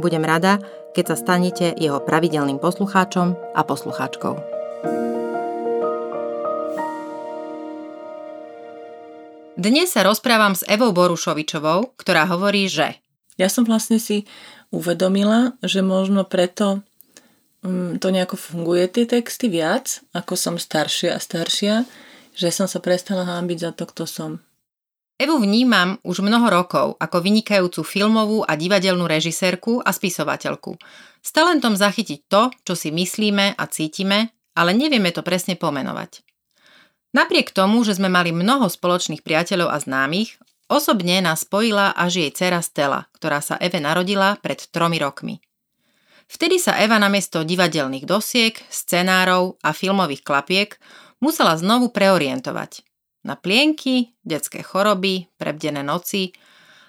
Budem rada, keď sa stanete jeho pravidelným poslucháčom a poslucháčkou. Dnes sa rozprávam s Evou Borušovičovou, ktorá hovorí, že Ja som vlastne si uvedomila, že možno preto um, to nejako funguje tie texty viac, ako som staršia a staršia, že som sa prestala hábiť za to, kto som. Evu vnímam už mnoho rokov ako vynikajúcu filmovú a divadelnú režisérku a spisovateľku. S talentom zachytiť to, čo si myslíme a cítime, ale nevieme to presne pomenovať. Napriek tomu, že sme mali mnoho spoločných priateľov a známych, osobne nás spojila až jej dcera Stella, ktorá sa Eve narodila pred tromi rokmi. Vtedy sa Eva namiesto divadelných dosiek, scenárov a filmových klapiek musela znovu preorientovať – na plienky, detské choroby, prebdené noci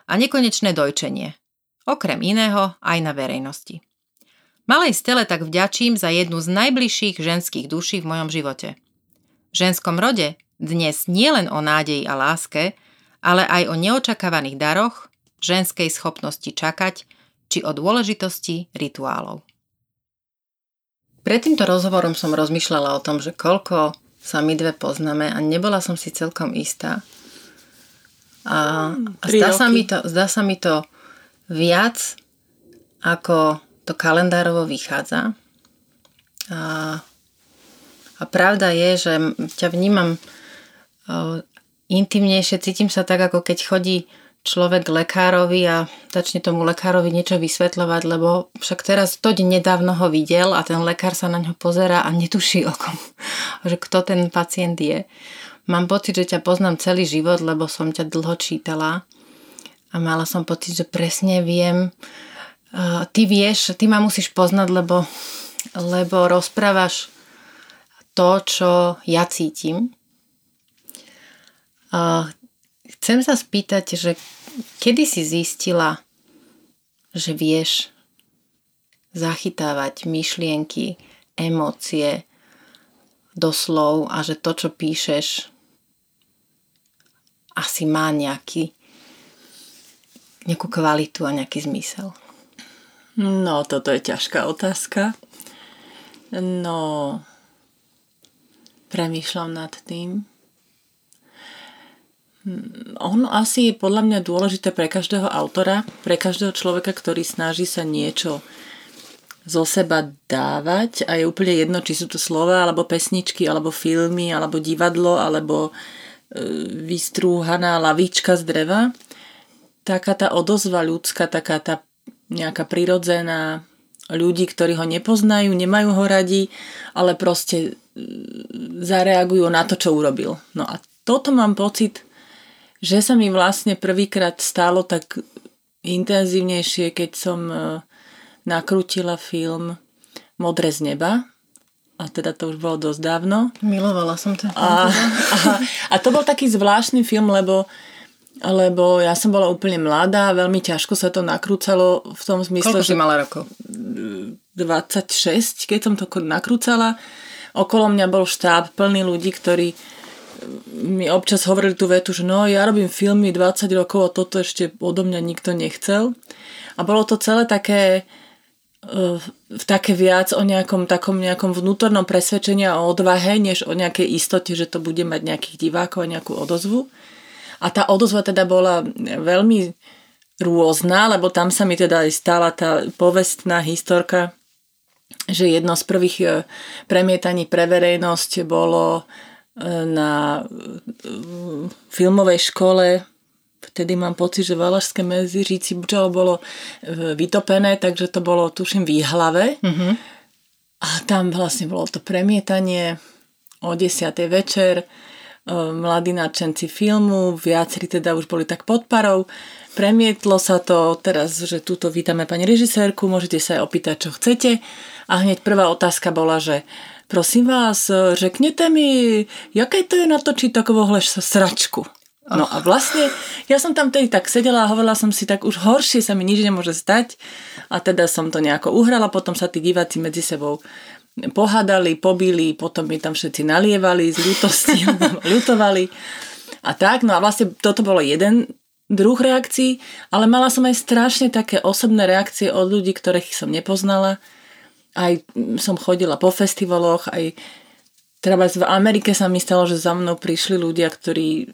a nekonečné dojčenie. Okrem iného aj na verejnosti. Malej Stele tak vďačím za jednu z najbližších ženských duší v mojom živote. V ženskom rode dnes nie len o nádeji a láske, ale aj o neočakávaných daroch, ženskej schopnosti čakať či o dôležitosti rituálov. Pred týmto rozhovorom som rozmýšľala o tom, že koľko sa my dve poznáme a nebola som si celkom istá. A, a zdá, sa mi to, zdá sa mi to viac, ako to kalendárovo vychádza. A, a pravda je, že ťa vnímam o, intimnejšie, cítim sa tak, ako keď chodí človek lekárovi a začne tomu lekárovi niečo vysvetľovať, lebo však teraz to nedávno ho videl a ten lekár sa na ňo pozera a netuší okom, že kto ten pacient je. Mám pocit, že ťa poznám celý život, lebo som ťa dlho čítala a mala som pocit, že presne viem, ty vieš, ty ma musíš poznať, lebo, lebo rozprávaš to, čo ja cítim. Chcem sa spýtať, že kedy si zistila, že vieš zachytávať myšlienky, emócie do slov a že to, čo píšeš, asi má nejaký, nejakú kvalitu a nejaký zmysel? No, toto je ťažká otázka. No, premýšľam nad tým. Mm, ono asi je podľa mňa dôležité pre každého autora, pre každého človeka, ktorý snaží sa niečo zo seba dávať a je úplne jedno, či sú to slova, alebo pesničky, alebo filmy, alebo divadlo, alebo e, vystrúhaná lavička z dreva. Taká tá odozva ľudská, taká tá nejaká prirodzená ľudí, ktorí ho nepoznajú, nemajú ho radi, ale proste e, zareagujú na to, čo urobil. No a toto mám pocit, že sa mi vlastne prvýkrát stalo tak intenzívnejšie, keď som e, nakrútila film Modré z neba. A teda to už bolo dosť dávno. Milovala som to. A, a, a to bol taký zvláštny film, lebo lebo ja som bola úplne mladá, veľmi ťažko sa to nakrúcalo v tom zmysle, Koľko že... mala rokov? 26, keď som to nakrúcala. Okolo mňa bol štáb plný ľudí, ktorí mi občas hovorili tú vetu, že no ja robím filmy 20 rokov a toto ešte odo mňa nikto nechcel. A bolo to celé také uh, také viac o nejakom takom nejakom vnútornom presvedčení a odvahe, než o nejakej istote, že to bude mať nejakých divákov a nejakú odozvu. A tá odozva teda bola veľmi rôzna, lebo tam sa mi teda aj stala tá povestná historka, že jedno z prvých e, premietaní pre verejnosť bolo na filmovej škole vtedy mám pocit, že Valašské medziříci čo bolo vytopené, takže to bolo, tuším, výhlave. Mm-hmm. A tam vlastne bolo to premietanie o 10. večer, mladí nadšenci filmu, viacerí teda už boli tak pod parou. Premietlo sa to teraz, že túto vítame pani režisérku, môžete sa aj opýtať, čo chcete. A hneď prvá otázka bola, že prosím vás, řeknete mi, jaké to je natočiť takovouhle sračku? No a vlastne ja som tam tedy tak sedela a hovorila som si, tak už horšie sa mi nič nemôže stať a teda som to nejako uhrala, potom sa tí diváci medzi sebou pohádali, pobili, potom mi tam všetci nalievali z ľútosti, ľutovali a tak, no a vlastne toto bolo jeden druh reakcií, ale mala som aj strašne také osobné reakcie od ľudí, ktorých som nepoznala. Aj som chodila po festivaloch, aj treba v Amerike sa mi stalo, že za mnou prišli ľudia, ktorí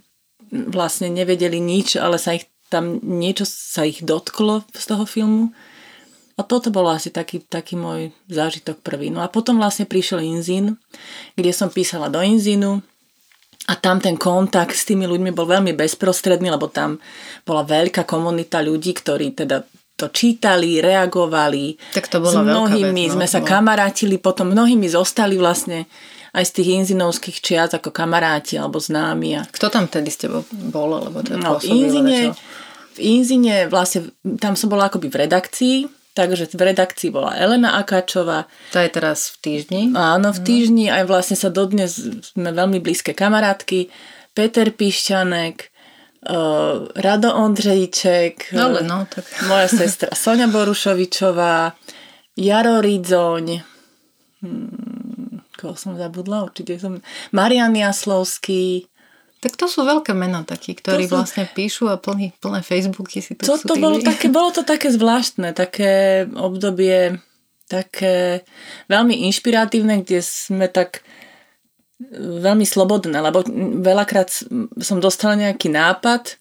vlastne nevedeli nič, ale sa ich tam niečo sa ich dotklo z toho filmu. A toto bol asi taký, taký môj zážitok prvý. No a potom vlastne prišiel Inzín, kde som písala do Inzínu a tam ten kontakt s tými ľuďmi bol veľmi bezprostredný, lebo tam bola veľká komunita ľudí, ktorí teda to čítali, reagovali. Tak to bola s mnohými vec, no, sme sa no. kamarátili, potom mnohými zostali vlastne aj z tých inzinovských čias ako kamaráti alebo známi. A... Kto tam tedy s tebou bol? Alebo teda no, v Inzine, v Inzine vlastne, tam som bola akoby v redakcii, takže v redakcii bola Elena Akáčová. To je teraz v týždni? Áno, v týždni aj vlastne sa dodnes sme veľmi blízke kamarátky. Peter Pišťanek, Uh, Rado Ondřejček, no, no, tak. moja sestra Sonia Borušovičová, Jaro Ridzoň, hmm, koho som zabudla, určite som... Marian Jaslovský. Tak to sú veľké mená takí, ktorí sú... vlastne píšu a plný, plné Facebooky si to, to bolo, také, bolo to také zvláštne, také obdobie také veľmi inšpiratívne, kde sme tak veľmi slobodné, lebo veľakrát som dostala nejaký nápad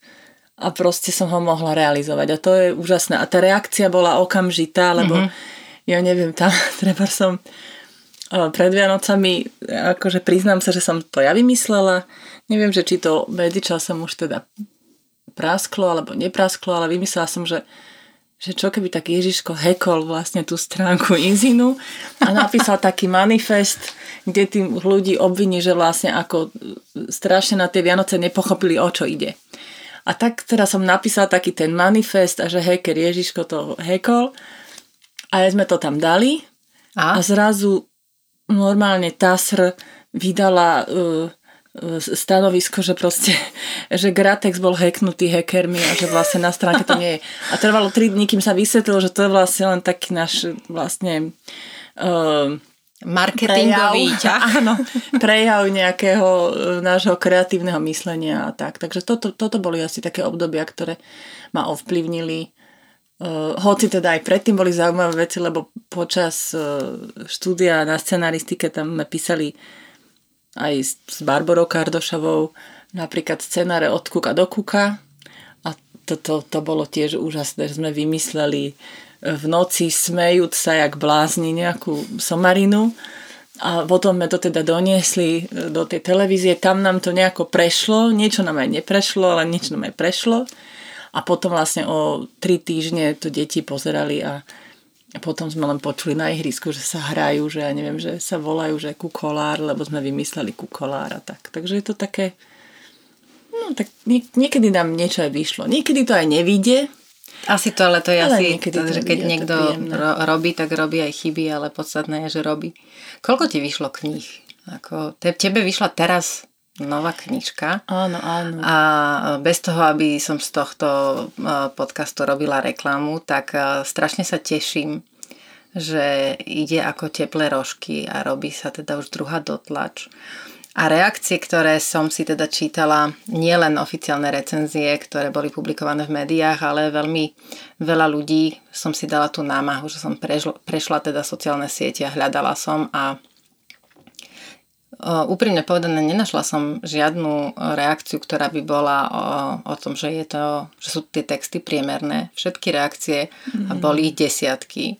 a proste som ho mohla realizovať a to je úžasné. A tá reakcia bola okamžitá, lebo mm-hmm. ja neviem, tam treba som pred Vianocami, akože priznám sa, že som to ja vymyslela. Neviem, že či to medzičasom už teda prasklo alebo neprasklo, ale vymyslela som, že, že čo keby tak Ježiško hekol vlastne tú stránku Inzinu a napísal taký manifest, kde tým ľudí obviní, že vlastne ako strašne na tie Vianoce nepochopili, o čo ide. A tak teda som napísala taký ten manifest a že heker Ježiško to hekol a sme to tam dali a, a zrazu normálne TASR vydala uh, stanovisko, že proste, že Gratex bol hacknutý hackermi a že vlastne na stránke to nie je. A trvalo 3 dní, kým sa vysvetlilo, že to je vlastne len taký náš vlastne uh, marketingový prejav, ťah. Áno, prejav nejakého nášho kreatívneho myslenia a tak. Takže toto, toto boli asi také obdobia, ktoré ma ovplyvnili Uh, hoci teda aj predtým boli zaujímavé veci, lebo počas uh, štúdia na scenaristike tam sme písali aj s, Barborou Kardošovou napríklad scenáre od kuka do kuka. A to, to, to bolo tiež úžasné, že sme vymysleli v noci smejúc sa jak blázni nejakú somarinu. A potom sme to teda doniesli do tej televízie, tam nám to nejako prešlo, niečo nám aj neprešlo, ale niečo nám aj prešlo. A potom vlastne o tri týždne to deti pozerali a a potom sme len počuli na ihrisku, že sa hrajú, že ja neviem, že sa volajú, že kukolár, lebo sme vymysleli kukolár a tak. Takže je to také, no tak nie, niekedy nám niečo aj vyšlo. Niekedy to aj nevíde. Asi to, ale to je ale asi, to, že keď niekto ro- robí, tak robí aj chyby, ale podstatné je, že robí. Koľko ti vyšlo kníh? Ako, tebe vyšla teraz nová knižka. Áno, áno. A bez toho, aby som z tohto podcastu robila reklamu, tak strašne sa teším, že ide ako teplé rožky a robí sa teda už druhá dotlač. A reakcie, ktoré som si teda čítala, nielen oficiálne recenzie, ktoré boli publikované v médiách, ale veľmi veľa ľudí som si dala tú námahu, že som prešla, prešla teda sociálne siete a hľadala som a Úprimne povedané, nenašla som žiadnu reakciu, ktorá by bola o, o tom, že, je to, že sú tie texty priemerné. Všetky reakcie mm-hmm. boli desiatky.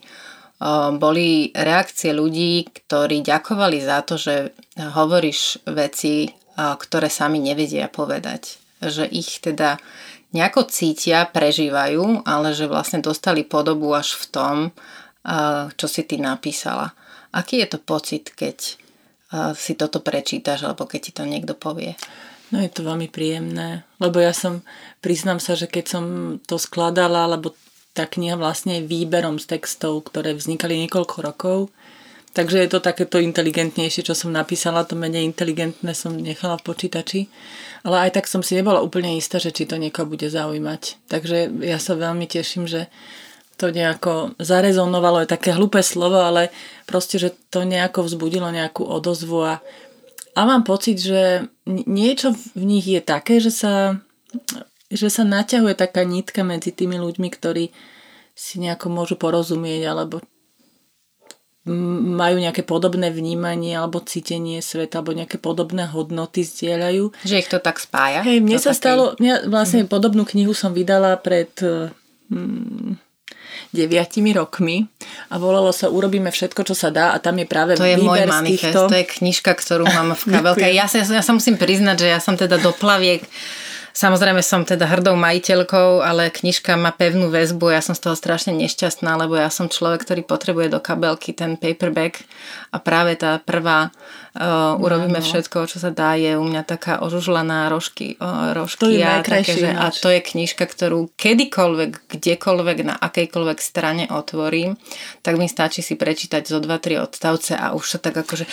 Boli reakcie ľudí, ktorí ďakovali za to, že hovoríš veci ktoré sami nevedia povedať. Že ich teda nejako cítia, prežívajú, ale že vlastne dostali podobu až v tom, čo si ty napísala. Aký je to pocit, keď si toto prečítaš alebo keď ti to niekto povie? No je to veľmi príjemné, lebo ja som, priznám sa, že keď som to skladala, lebo tá kniha vlastne výberom z textov, ktoré vznikali niekoľko rokov, takže je to takéto inteligentnejšie, čo som napísala, to menej inteligentné som nechala v počítači, ale aj tak som si nebola úplne istá, že či to niekoho bude zaujímať. Takže ja sa veľmi teším, že to nejako zarezonovalo, je také hlúpe slovo, ale proste, že to nejako vzbudilo nejakú odozvu a, a mám pocit, že niečo v nich je také, že sa, že sa naťahuje taká nitka medzi tými ľuďmi, ktorí si nejako môžu porozumieť alebo majú nejaké podobné vnímanie alebo cítenie sveta alebo nejaké podobné hodnoty zdieľajú. Že ich to tak spája? Hej, mne sa taký... stalo, mňa vlastne mm. podobnú knihu som vydala pred mm, deviatimi rokmi a volalo sa Urobíme všetko, čo sa dá a tam je práve To je môj manifest, týchto... to je knižka, ktorú mám v kabelke. Ja sa, ja sa musím priznať, že ja som teda do plaviek Samozrejme som teda hrdou majiteľkou, ale knižka má pevnú väzbu. Ja som z toho strašne nešťastná, lebo ja som človek, ktorý potrebuje do kabelky ten paperback a práve tá prvá uh, urobíme no, no. všetko, čo sa dá, je u mňa taká ožužlaná rožky, uh, rožky to a, také, že, a to je knižka, ktorú kedykoľvek, kdekoľvek, na akejkoľvek strane otvorím, tak mi stačí si prečítať zo 2-3 odstavce a už sa tak akože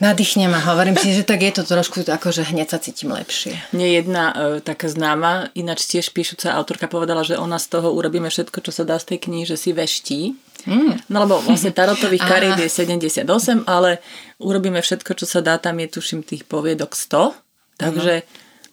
nadýchnem a hovorím si, že tak je to trošku akože hneď sa cítim lepšie. Mne jedna uh, taká známa, ináč tiež píšuca autorka povedala, že ona z toho urobíme všetko, čo sa dá z tej knihy, že si veští Mm. No lebo vlastne tarotových kariet je 78, ale urobíme všetko, čo sa dá, tam je tuším tých poviedok 100, takže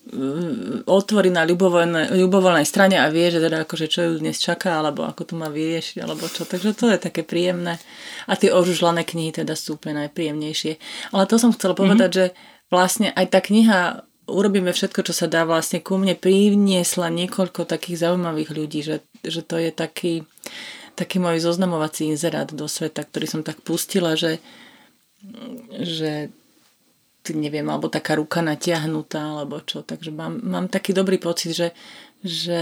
mm. otvorí na ľubovoľnej, ľubovoľnej strane a vie, že teda akože čo ju dnes čaká, alebo ako to má vyriešiť, alebo čo. Takže to je také príjemné. A tie ožužlané knihy teda sú úplne najpríjemnejšie. Ale to som chcela povedať, mm-hmm. že vlastne aj tá kniha urobíme všetko, čo sa dá, vlastne ku mne priniesla niekoľko takých zaujímavých ľudí, že, že to je taký taký môj zoznamovací inzerát do sveta, ktorý som tak pustila, že, že neviem, alebo taká ruka natiahnutá, alebo čo. Takže mám, mám taký dobrý pocit, že, že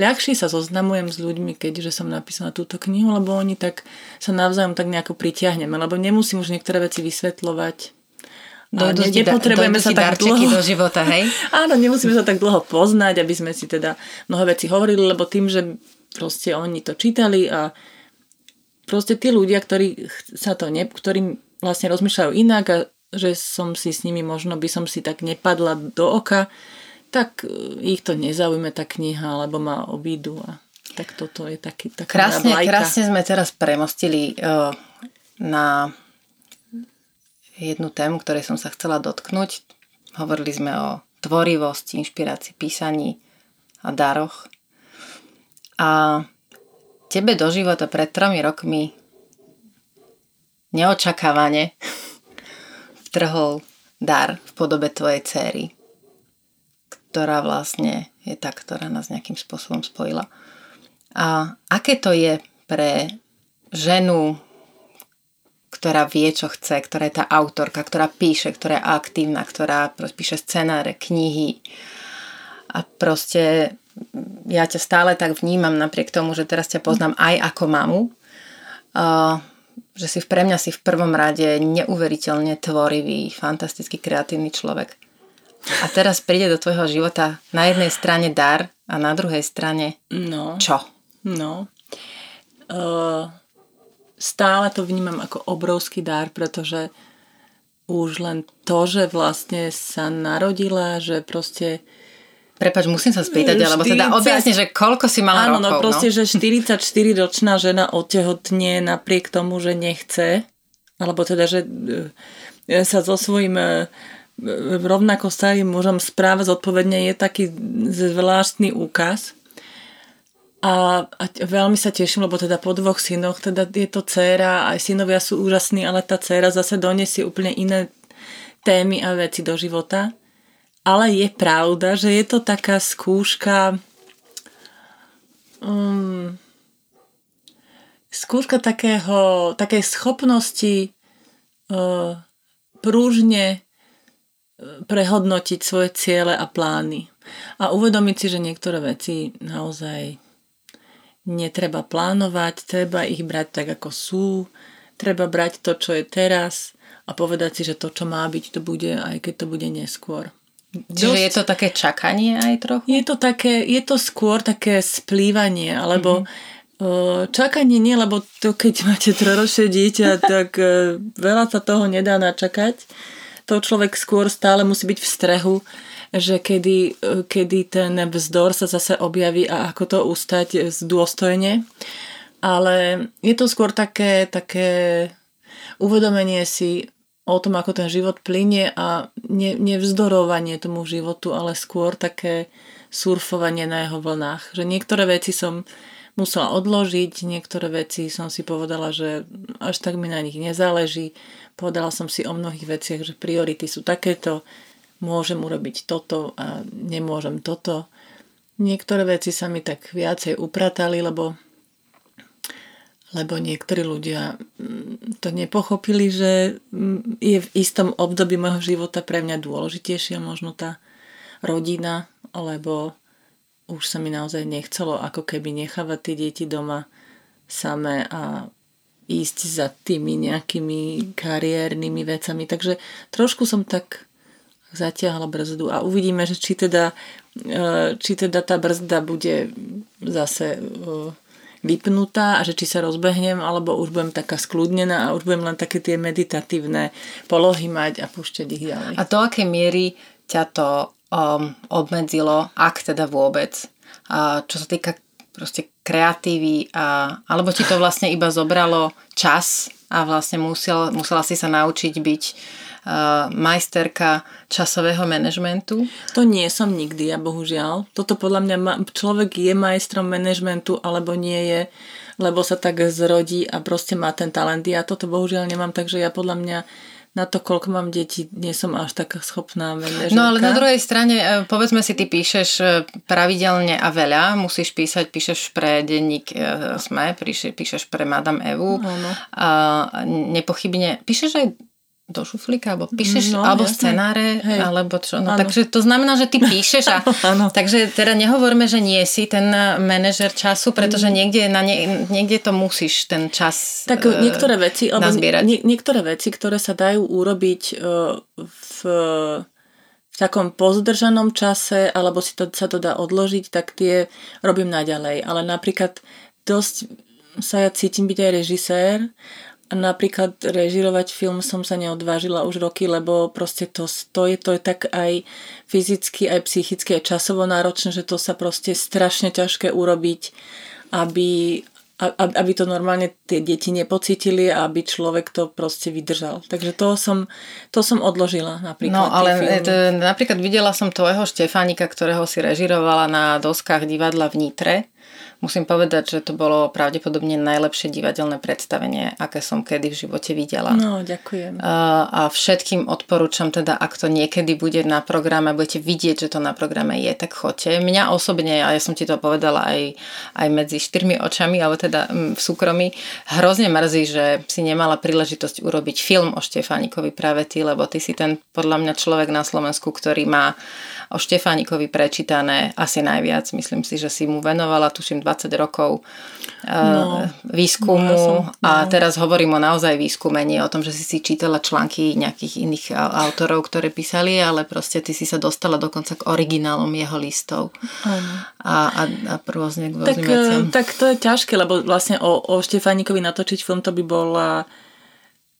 ľahšie sa zoznamujem s ľuďmi, keďže som napísala túto knihu, lebo oni tak sa navzájom tak nejako pritiahneme, lebo nemusím už niektoré veci vysvetľovať. Dojdu ne, nepotrebujeme sa tak dlho... do života, hej? Áno, nemusíme sa tak dlho poznať, aby sme si teda mnohé veci hovorili, lebo tým, že proste oni to čítali a proste tí ľudia, ktorí sa to ne, ktorým vlastne rozmýšľajú inak a že som si s nimi možno by som si tak nepadla do oka, tak e, ich to nezaujme tá kniha, alebo ma obídu a tak toto je taký, taká krásne, krásne sme teraz premostili uh, na jednu tému, ktorej som sa chcela dotknúť. Hovorili sme o tvorivosti, inšpirácii, písaní a daroch. A tebe do života pred tromi rokmi neočakávane vtrhol dar v podobe tvojej céry, ktorá vlastne je tá, ktorá nás nejakým spôsobom spojila. A aké to je pre ženu, ktorá vie, čo chce, ktorá je tá autorka, ktorá píše, ktorá je aktívna, ktorá píše scenáre, knihy a proste ja ťa stále tak vnímam napriek tomu, že teraz ťa poznám aj ako mamu, uh, že si pre mňa si v prvom rade neuveriteľne tvorivý, fantasticky kreatívny človek. A teraz príde do tvojho života na jednej strane dar a na druhej strane no, čo? No. Uh, stále to vnímam ako obrovský dar, pretože už len to, že vlastne sa narodila, že proste Prepač, musím sa spýtať, 40... alebo teda objasni, že koľko si mala Áno, no, rokov. no proste, no? že 44-ročná žena otehotnie napriek tomu, že nechce, alebo teda, že e, sa so svojím e, rovnako starým mužom správa zodpovedne je taký zvláštny úkaz. A, a veľmi sa teším, lebo teda po dvoch synoch, teda je to dcéra, aj synovia sú úžasní, ale tá dcéra zase donesie úplne iné témy a veci do života. Ale je pravda, že je to taká skúška um, skúška takého, takej schopnosti uh, prúžne prehodnotiť svoje ciele a plány. A uvedomiť si, že niektoré veci naozaj netreba plánovať, treba ich brať tak, ako sú, treba brať to, čo je teraz a povedať si, že to, čo má byť, to bude, aj keď to bude neskôr. Čiže Dosť, je to také čakanie aj trochu? Je to, také, je to skôr také splývanie, alebo mm-hmm. čakanie nie, lebo to keď máte troročné dieťa, tak e, veľa sa toho nedá načakať. To človek skôr stále musí byť v strehu, že kedy, e, kedy ten vzdor sa zase objaví a ako to ustať dôstojne. Ale je to skôr také, také uvedomenie si, o tom, ako ten život plinie a ne, nevzdorovanie tomu životu, ale skôr také surfovanie na jeho vlnách. Že niektoré veci som musela odložiť, niektoré veci som si povedala, že až tak mi na nich nezáleží. Povedala som si o mnohých veciach, že priority sú takéto, môžem urobiť toto a nemôžem toto. Niektoré veci sa mi tak viacej upratali, lebo lebo niektorí ľudia mm, to nepochopili, že mm, je v istom období môjho života pre mňa dôležitejšia možno tá rodina, lebo už sa mi naozaj nechcelo ako keby nechávať tie deti doma samé a ísť za tými nejakými kariérnymi vecami. Takže trošku som tak zatiahla brzdu a uvidíme, že či teda, e, či teda tá brzda bude zase e, vypnutá a že či sa rozbehnem, alebo už budem taká skľudnená a už budem len také tie meditatívne polohy mať a púšťať ich ďalej. A do akej miery ťa to um, obmedzilo, ak teda vôbec, a čo sa týka proste kreatívy, a, alebo ti to vlastne iba zobralo čas a vlastne musel, musela si sa naučiť byť uh, majsterka časového manažmentu? To nie som nikdy, ja bohužiaľ. Toto podľa mňa človek je majstrom manažmentu alebo nie je, lebo sa tak zrodí a proste má ten talent. Ja toto bohužiaľ nemám, takže ja podľa mňa na to, koľko mám detí, nie som až taká schopná manažerka. No ale na druhej strane, e, povedzme si, ty píšeš e, pravidelne a veľa, musíš písať, píšeš pre denník SME, píšeš, pre Madame Evu. No, A nepochybne, píšeš aj do šuflíka, alebo píšeš, no, alebo jasne. scenáre, Hej. alebo čo. No, takže to znamená, že ty píšeš a takže teda nehovorme, že nie si ten manažer času, pretože mm. niekde, na nie, niekde to musíš ten čas Tak uh, niektoré veci, alebo nie, niektoré veci, ktoré sa dajú urobiť uh, v, v takom pozdržanom čase, alebo si to, sa to dá odložiť, tak tie robím naďalej. Ale napríklad dosť sa ja cítim byť aj režisér napríklad režirovať film som sa neodvážila už roky, lebo proste to, to, je, to je tak aj fyzicky, aj psychicky, aj časovo náročné, že to sa proste strašne ťažké urobiť, aby, aby to normálne tie deti nepocítili a aby človek to proste vydržal. Takže to som, to som odložila napríklad. No ale to, napríklad videla som tvojho Štefánika, ktorého si režirovala na doskách divadla v Nitre Musím povedať, že to bolo pravdepodobne najlepšie divadelné predstavenie, aké som kedy v živote videla. No, ďakujem. A všetkým odporúčam teda, ak to niekedy bude na programe, budete vidieť, že to na programe je, tak choďte. Mňa osobne, a ja som ti to povedala aj, aj medzi štyrmi očami, ale teda mm, v súkromí, hrozne mrzí, že si nemala príležitosť urobiť film o Štefánikovi práve ty, lebo ty si ten podľa mňa človek na Slovensku, ktorý má o Štefánikovi prečítané asi najviac. Myslím si, že si mu venovala, tuším, 20 rokov eh, no, výskumu no, som, no. a teraz hovorím o naozaj výskume, nie o tom, že si si čítala články nejakých iných autorov, ktoré písali, ale proste ty si sa dostala dokonca k originálom jeho listov a, a, a rôzne k tak, veciam. Tak to je ťažké, lebo vlastne o, o Štefánikovi natočiť film to by bola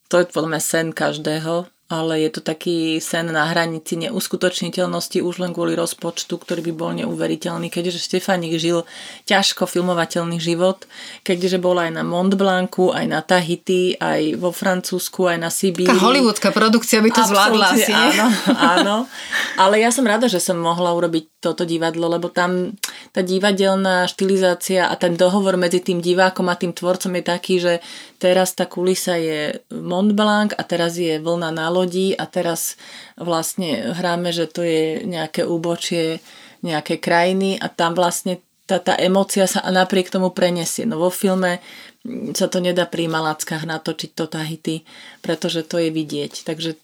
to je podľa mňa sen každého, ale je to taký sen na hranici neuskutočniteľnosti už len kvôli rozpočtu, ktorý by bol neuveriteľný, keďže Štefánik žil ťažko filmovateľný život, keďže bol aj na Mont Blancu, aj na Tahiti, aj vo Francúzsku, aj na Sibíri. Taká hollywoodská produkcia by to zvládla asi. Áno, áno. Ale ja som rada, že som mohla urobiť toto divadlo, lebo tam tá divadelná štilizácia a ten dohovor medzi tým divákom a tým tvorcom je taký, že teraz tá kulisa je Mont Blanc a teraz je vlna na lodi a teraz vlastne hráme, že to je nejaké úbočie nejaké krajiny a tam vlastne tá, tá emócia sa napriek tomu prenesie. No vo filme sa to nedá pri Malackách natočiť to Tahiti, pretože to je vidieť. Takže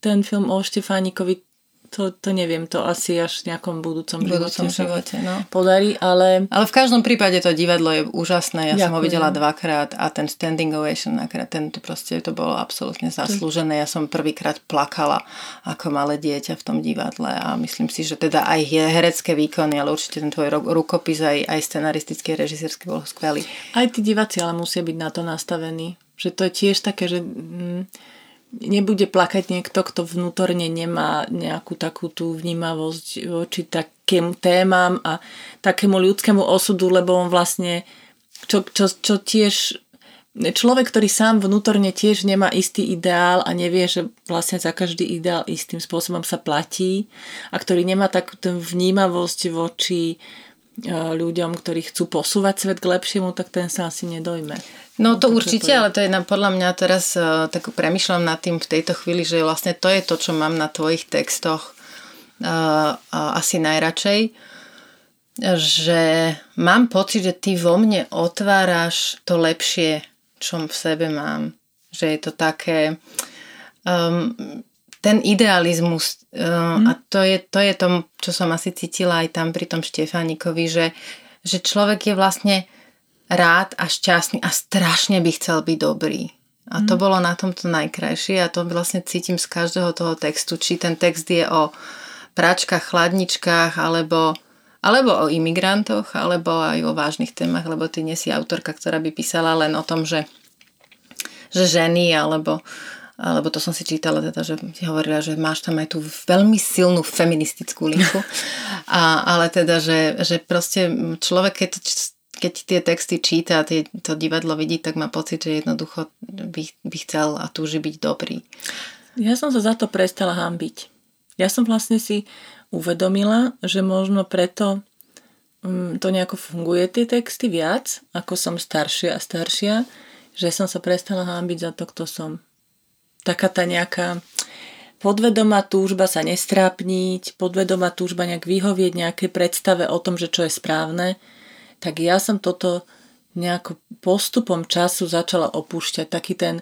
ten film o Štefánikovi to, to neviem, to asi až v nejakom budúcom, budúcom živote, no. podarí, ale... Ale v každom prípade to divadlo je úžasné, ja Ďakujem. som ho videla dvakrát a ten standing ovation, ten to proste to bolo absolútne zaslúžené. Ja som prvýkrát plakala ako malé dieťa v tom divadle a myslím si, že teda aj je herecké výkony, ale určite ten tvoj rukopis aj, aj scenaristický, režisérsky bol skvelý. Aj tí diváci ale musia byť na to nastavení, že to je tiež také, že... Mm, nebude plakať niekto, kto vnútorne nemá nejakú takú tú vnímavosť voči takým témam a takému ľudskému osudu, lebo on vlastne, čo, čo, čo tiež človek, ktorý sám vnútorne tiež nemá istý ideál a nevie, že vlastne za každý ideál istým spôsobom sa platí a ktorý nemá takú vnímavosť voči ľuďom, ktorí chcú posúvať svet k lepšiemu, tak ten sa asi nedojme. No to určite, to je... ale to je na, podľa mňa teraz uh, tak premyšľam nad tým v tejto chvíli, že vlastne to je to, čo mám na tvojich textoch uh, asi najradšej, že mám pocit, že ty vo mne otváraš to lepšie, čo v sebe mám. Že je to také... Um, ten idealizmus mm. a to je, to je to, čo som asi cítila aj tam pri tom Štefánikovi, že, že človek je vlastne rád a šťastný a strašne by chcel byť dobrý. A to mm. bolo na tomto najkrajšie a to vlastne cítim z každého toho textu, či ten text je o práčkach, chladničkách alebo, alebo o imigrantoch, alebo aj o vážnych témach, lebo ty nie si autorka, ktorá by písala len o tom, že, že ženy alebo lebo to som si čítala, teda, že ti hovorila, že máš tam aj tú veľmi silnú feministickú linku, a, ale teda, že, že proste človek, keď, keď tie texty číta a tie, to divadlo vidí, tak má pocit, že jednoducho by, by chcel a túži byť dobrý. Ja som sa za to prestala hambiť. Ja som vlastne si uvedomila, že možno preto um, to nejako funguje tie texty viac, ako som staršia a staršia, že som sa prestala hambiť za to, kto som taká tá nejaká podvedomá túžba sa nestrápniť, podvedomá túžba nejak vyhovieť nejaké predstave o tom, že čo je správne, tak ja som toto nejako postupom času začala opúšťať. Taký ten,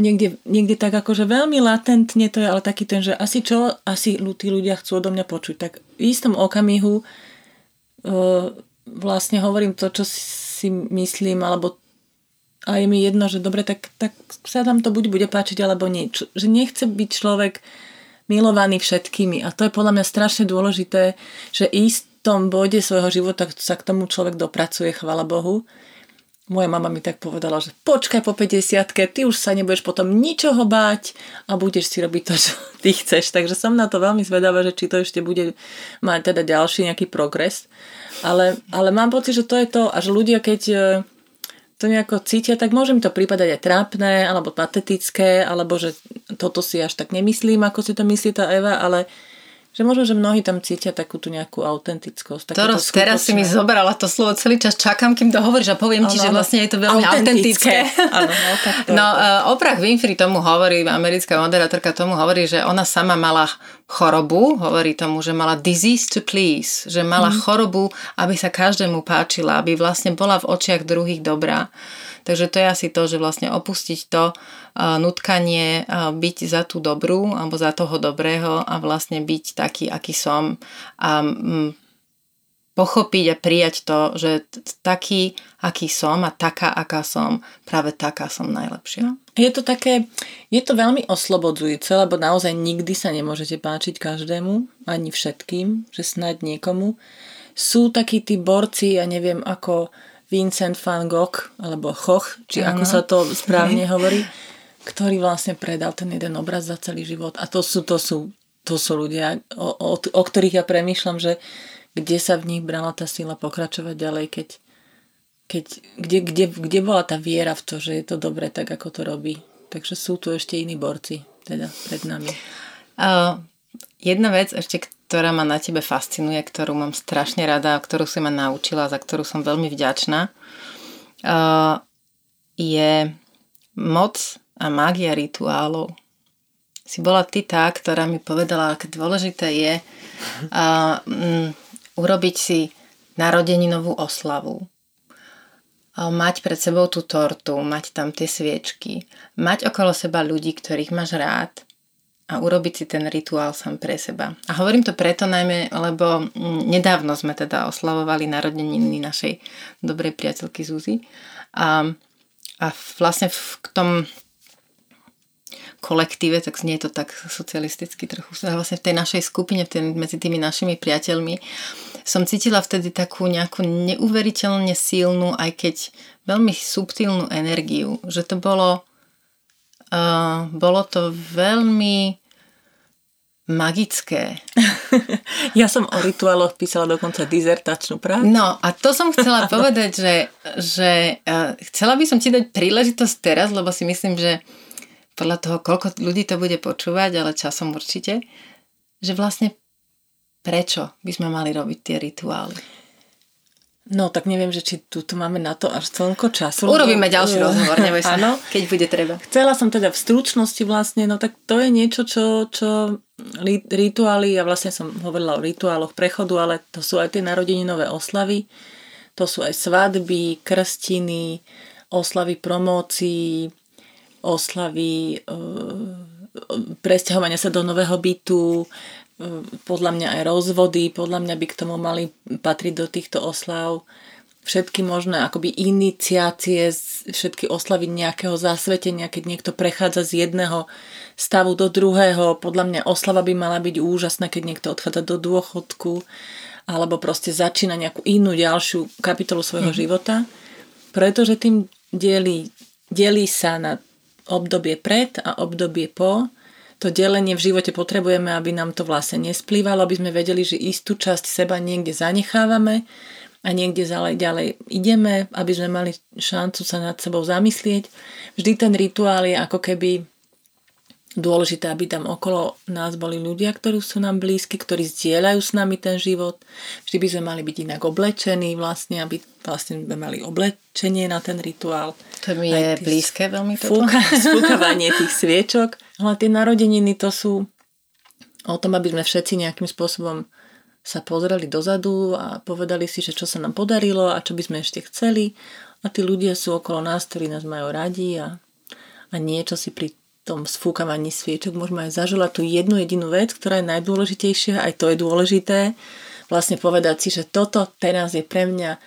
niekde, niekde tak akože veľmi latentne to je, ale taký ten, že asi čo asi tí ľudia chcú odo mňa počuť. Tak v istom okamihu uh, vlastne hovorím to, čo si myslím, alebo a je mi jedno, že dobre, tak, tak sa tam to buď bude páčiť, alebo nie. Že nechce byť človek milovaný všetkými. A to je podľa mňa strašne dôležité, že istom bode svojho života sa k tomu človek dopracuje, chvala Bohu. Moja mama mi tak povedala, že počkaj po 50 ty už sa nebudeš potom ničoho báť a budeš si robiť to, čo ty chceš. Takže som na to veľmi zvedavá, že či to ešte bude mať teda ďalší nejaký progres. Ale, ale mám pocit, že to je to a že ľudia, keď to nejako cítia, tak môže mi to prípadať aj trápne, alebo patetické, alebo že toto si až tak nemyslím, ako si to myslí tá Eva, ale že možno, že mnohí tam cítia takú tú nejakú autentickosť. Toros, teraz si mi zobrala to slovo celý čas, čakám, kým to hovoríš a poviem ano, ti, že vlastne je to veľmi autentické. autentické. ano, no, tak to no, uh, Oprah Winfrey tomu hovorí, americká moderátorka tomu hovorí, že ona sama mala chorobu, hovorí tomu, že mala disease to please, že mala mm. chorobu, aby sa každému páčila, aby vlastne bola v očiach druhých dobrá. Takže to je asi to, že vlastne opustiť to nutkanie, byť za tú dobrú alebo za toho dobrého a vlastne byť taký, aký som a pochopiť a prijať to, že taký, aký som a taká, aká som, práve taká som najlepšia. Je to také, je to veľmi oslobodzujúce, lebo naozaj nikdy sa nemôžete páčiť každému, ani všetkým, že snad niekomu. Sú takí tí borci, ja neviem, ako Vincent van Gogh, alebo Choch, či ano. ako sa to správne hovorí, ktorý vlastne predal ten jeden obraz za celý život. A to sú, to sú, to sú ľudia, o, o, o ktorých ja premýšľam, že kde sa v nich brala tá sila pokračovať ďalej, keď, keď, kde, kde, kde bola tá viera v to, že je to dobre tak, ako to robí. Takže sú tu ešte iní borci teda pred nami. Uh, jedna vec ešte, ktorá ma na tebe fascinuje, ktorú mám strašne rada, ktorú si ma naučila, za ktorú som veľmi vďačná, je moc a mágia rituálov. Si bola ty tá, ktorá mi povedala, aké dôležité je um, urobiť si narodeninovú oslavu. Mať pred sebou tú tortu, mať tam tie sviečky, mať okolo seba ľudí, ktorých máš rád a urobiť si ten rituál sám pre seba. A hovorím to preto najmä, lebo mm, nedávno sme teda oslavovali narodeniny našej dobrej priateľky Zuzy. A, a vlastne v tom kolektíve, tak znie to tak socialisticky trochu, vlastne v tej našej skupine, v tej, medzi tými našimi priateľmi, som cítila vtedy takú nejakú neuveriteľne silnú, aj keď veľmi subtilnú energiu, že to bolo uh, bolo to veľmi magické. ja som o rituáloch písala dokonca dizertačnú prácu. No a to som chcela povedať, že, že uh, chcela by som ti dať príležitosť teraz, lebo si myslím, že podľa toho, koľko ľudí to bude počúvať, ale časom určite, že vlastne prečo by sme mali robiť tie rituály. No, tak neviem, že či tu, máme na to až celko času. Urobíme ďalší rozhovor, neboj sa, keď bude treba. Chcela som teda v stručnosti vlastne, no tak to je niečo, čo, čo rituály, ja vlastne som hovorila o rituáloch prechodu, ale to sú aj tie narodeninové oslavy, to sú aj svadby, krstiny, oslavy promócií, oslavy e, presťahovania sa do nového bytu, podľa mňa aj rozvody, podľa mňa by k tomu mali patriť do týchto oslav všetky možné akoby iniciácie, všetky oslavy nejakého zasvetenia, keď niekto prechádza z jedného stavu do druhého. Podľa mňa oslava by mala byť úžasná, keď niekto odchádza do dôchodku alebo proste začína nejakú inú ďalšiu kapitolu svojho mm. života, pretože tým delí, delí sa na obdobie pred a obdobie po to delenie v živote potrebujeme, aby nám to vlastne nesplývalo, aby sme vedeli, že istú časť seba niekde zanechávame a niekde ďalej, ďalej ideme, aby sme mali šancu sa nad sebou zamyslieť. Vždy ten rituál je ako keby dôležité, aby tam okolo nás boli ľudia, ktorí sú nám blízki, ktorí zdieľajú s nami ten život. Vždy by sme mali byť inak oblečení vlastne, aby vlastne sme mali oblečenie na ten rituál. To mi je blízke veľmi toto. Fúka, spúkavanie tých sviečok. Ale tie narodeniny to sú o tom, aby sme všetci nejakým spôsobom sa pozreli dozadu a povedali si, že čo sa nám podarilo a čo by sme ešte chceli. A tí ľudia sú okolo nás, ktorí nás majú radi a, a niečo si pri tom sfúkavaní sviečok môžeme aj zaželať tú jednu jedinú vec, ktorá je najdôležitejšia, aj to je dôležité. Vlastne povedať si, že toto teraz je pre mňa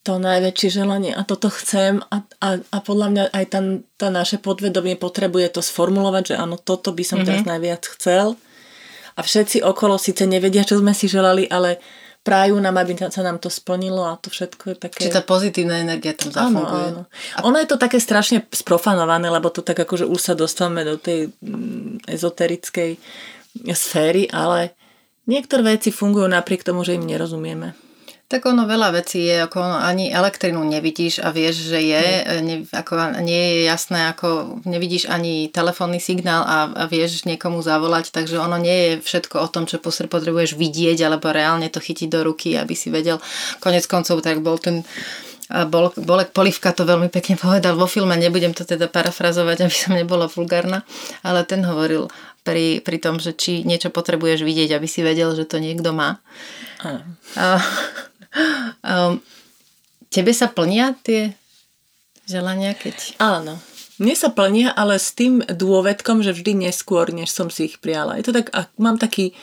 to najväčšie želanie a toto chcem a, a, a podľa mňa aj tá, tá naše podvedomie potrebuje to sformulovať, že áno, toto by som mm-hmm. teraz najviac chcel a všetci okolo síce nevedia, čo sme si želali, ale prajú nám, aby sa nám to splnilo a to všetko je také... Čiže tá pozitívna energia tam zafunguje. Áno, áno. A... Ono je to také strašne sprofanované, lebo to tak akože už sa dostávame do tej mm, ezoterickej sféry, ale niektoré veci fungujú napriek tomu, že im nerozumieme. Tak ono veľa vecí je, ako ono, ani elektrinu nevidíš a vieš, že je, mm. ne, ako nie je jasné, ako nevidíš ani telefónny signál a, a vieš niekomu zavolať, takže ono nie je všetko o tom, čo potrebuješ vidieť alebo reálne to chytiť do ruky, aby si vedel. Konec koncov tak bol ten bol, Bolek Polivka to veľmi pekne povedal vo filme, nebudem to teda parafrazovať, aby som nebola vulgárna, ale ten hovoril pri, pri tom, že či niečo potrebuješ vidieť, aby si vedel, že to niekto má. A, Um, tebe sa plnia tie želania, keď... Áno. Mne sa plnia, ale s tým dôvedkom, že vždy neskôr, než som si ich prijala. Je to tak, mám taký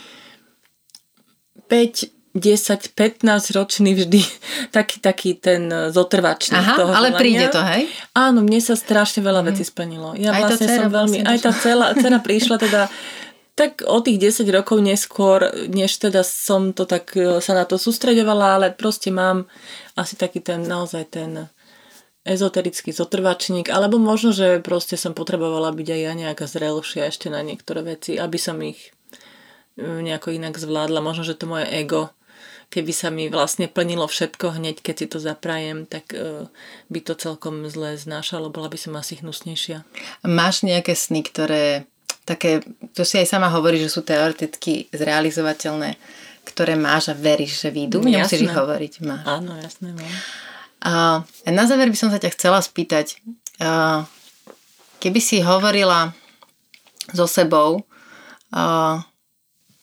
5, 10, 15 ročný vždy taký, taký ten zotrvačný Aha, toho ale želania. príde to, hej? Áno, mne sa strašne veľa vecí mhm. splnilo. Ja aj vlastne som veľmi, vlastne aj tá celá, cena prišla teda tak o tých 10 rokov neskôr, než teda som to tak e, sa na to sústreďovala, ale proste mám asi taký ten naozaj ten ezoterický zotrvačník, alebo možno, že proste som potrebovala byť aj ja nejaká zrelšia ešte na niektoré veci, aby som ich e, nejako inak zvládla. Možno, že to moje ego, keby sa mi vlastne plnilo všetko hneď, keď si to zaprajem, tak e, by to celkom zle znášalo, bola by som asi hnusnejšia. Máš nejaké sny, ktoré také, to si aj sama hovorí, že sú teoreticky zrealizovateľné, ktoré máš a veríš, že výjdu. No, Nemusíš ich hovoriť. Máš. Áno, jasné. Mám. A na záver by som sa ťa chcela spýtať, keby si hovorila so sebou,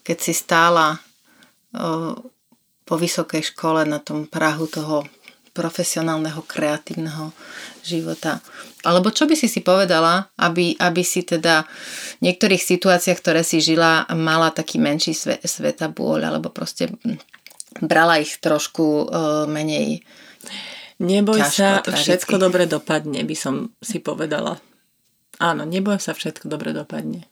keď si stála po vysokej škole na tom prahu toho profesionálneho, kreatívneho života. Alebo čo by si si povedala, aby, aby si teda v niektorých situáciách, ktoré si žila, mala taký menší sve, sveta bôľ, alebo proste brala ich trošku uh, menej Neboj ťažko, sa, tragicky. všetko dobre dopadne, by som si povedala. Áno, neboj sa, všetko dobre dopadne.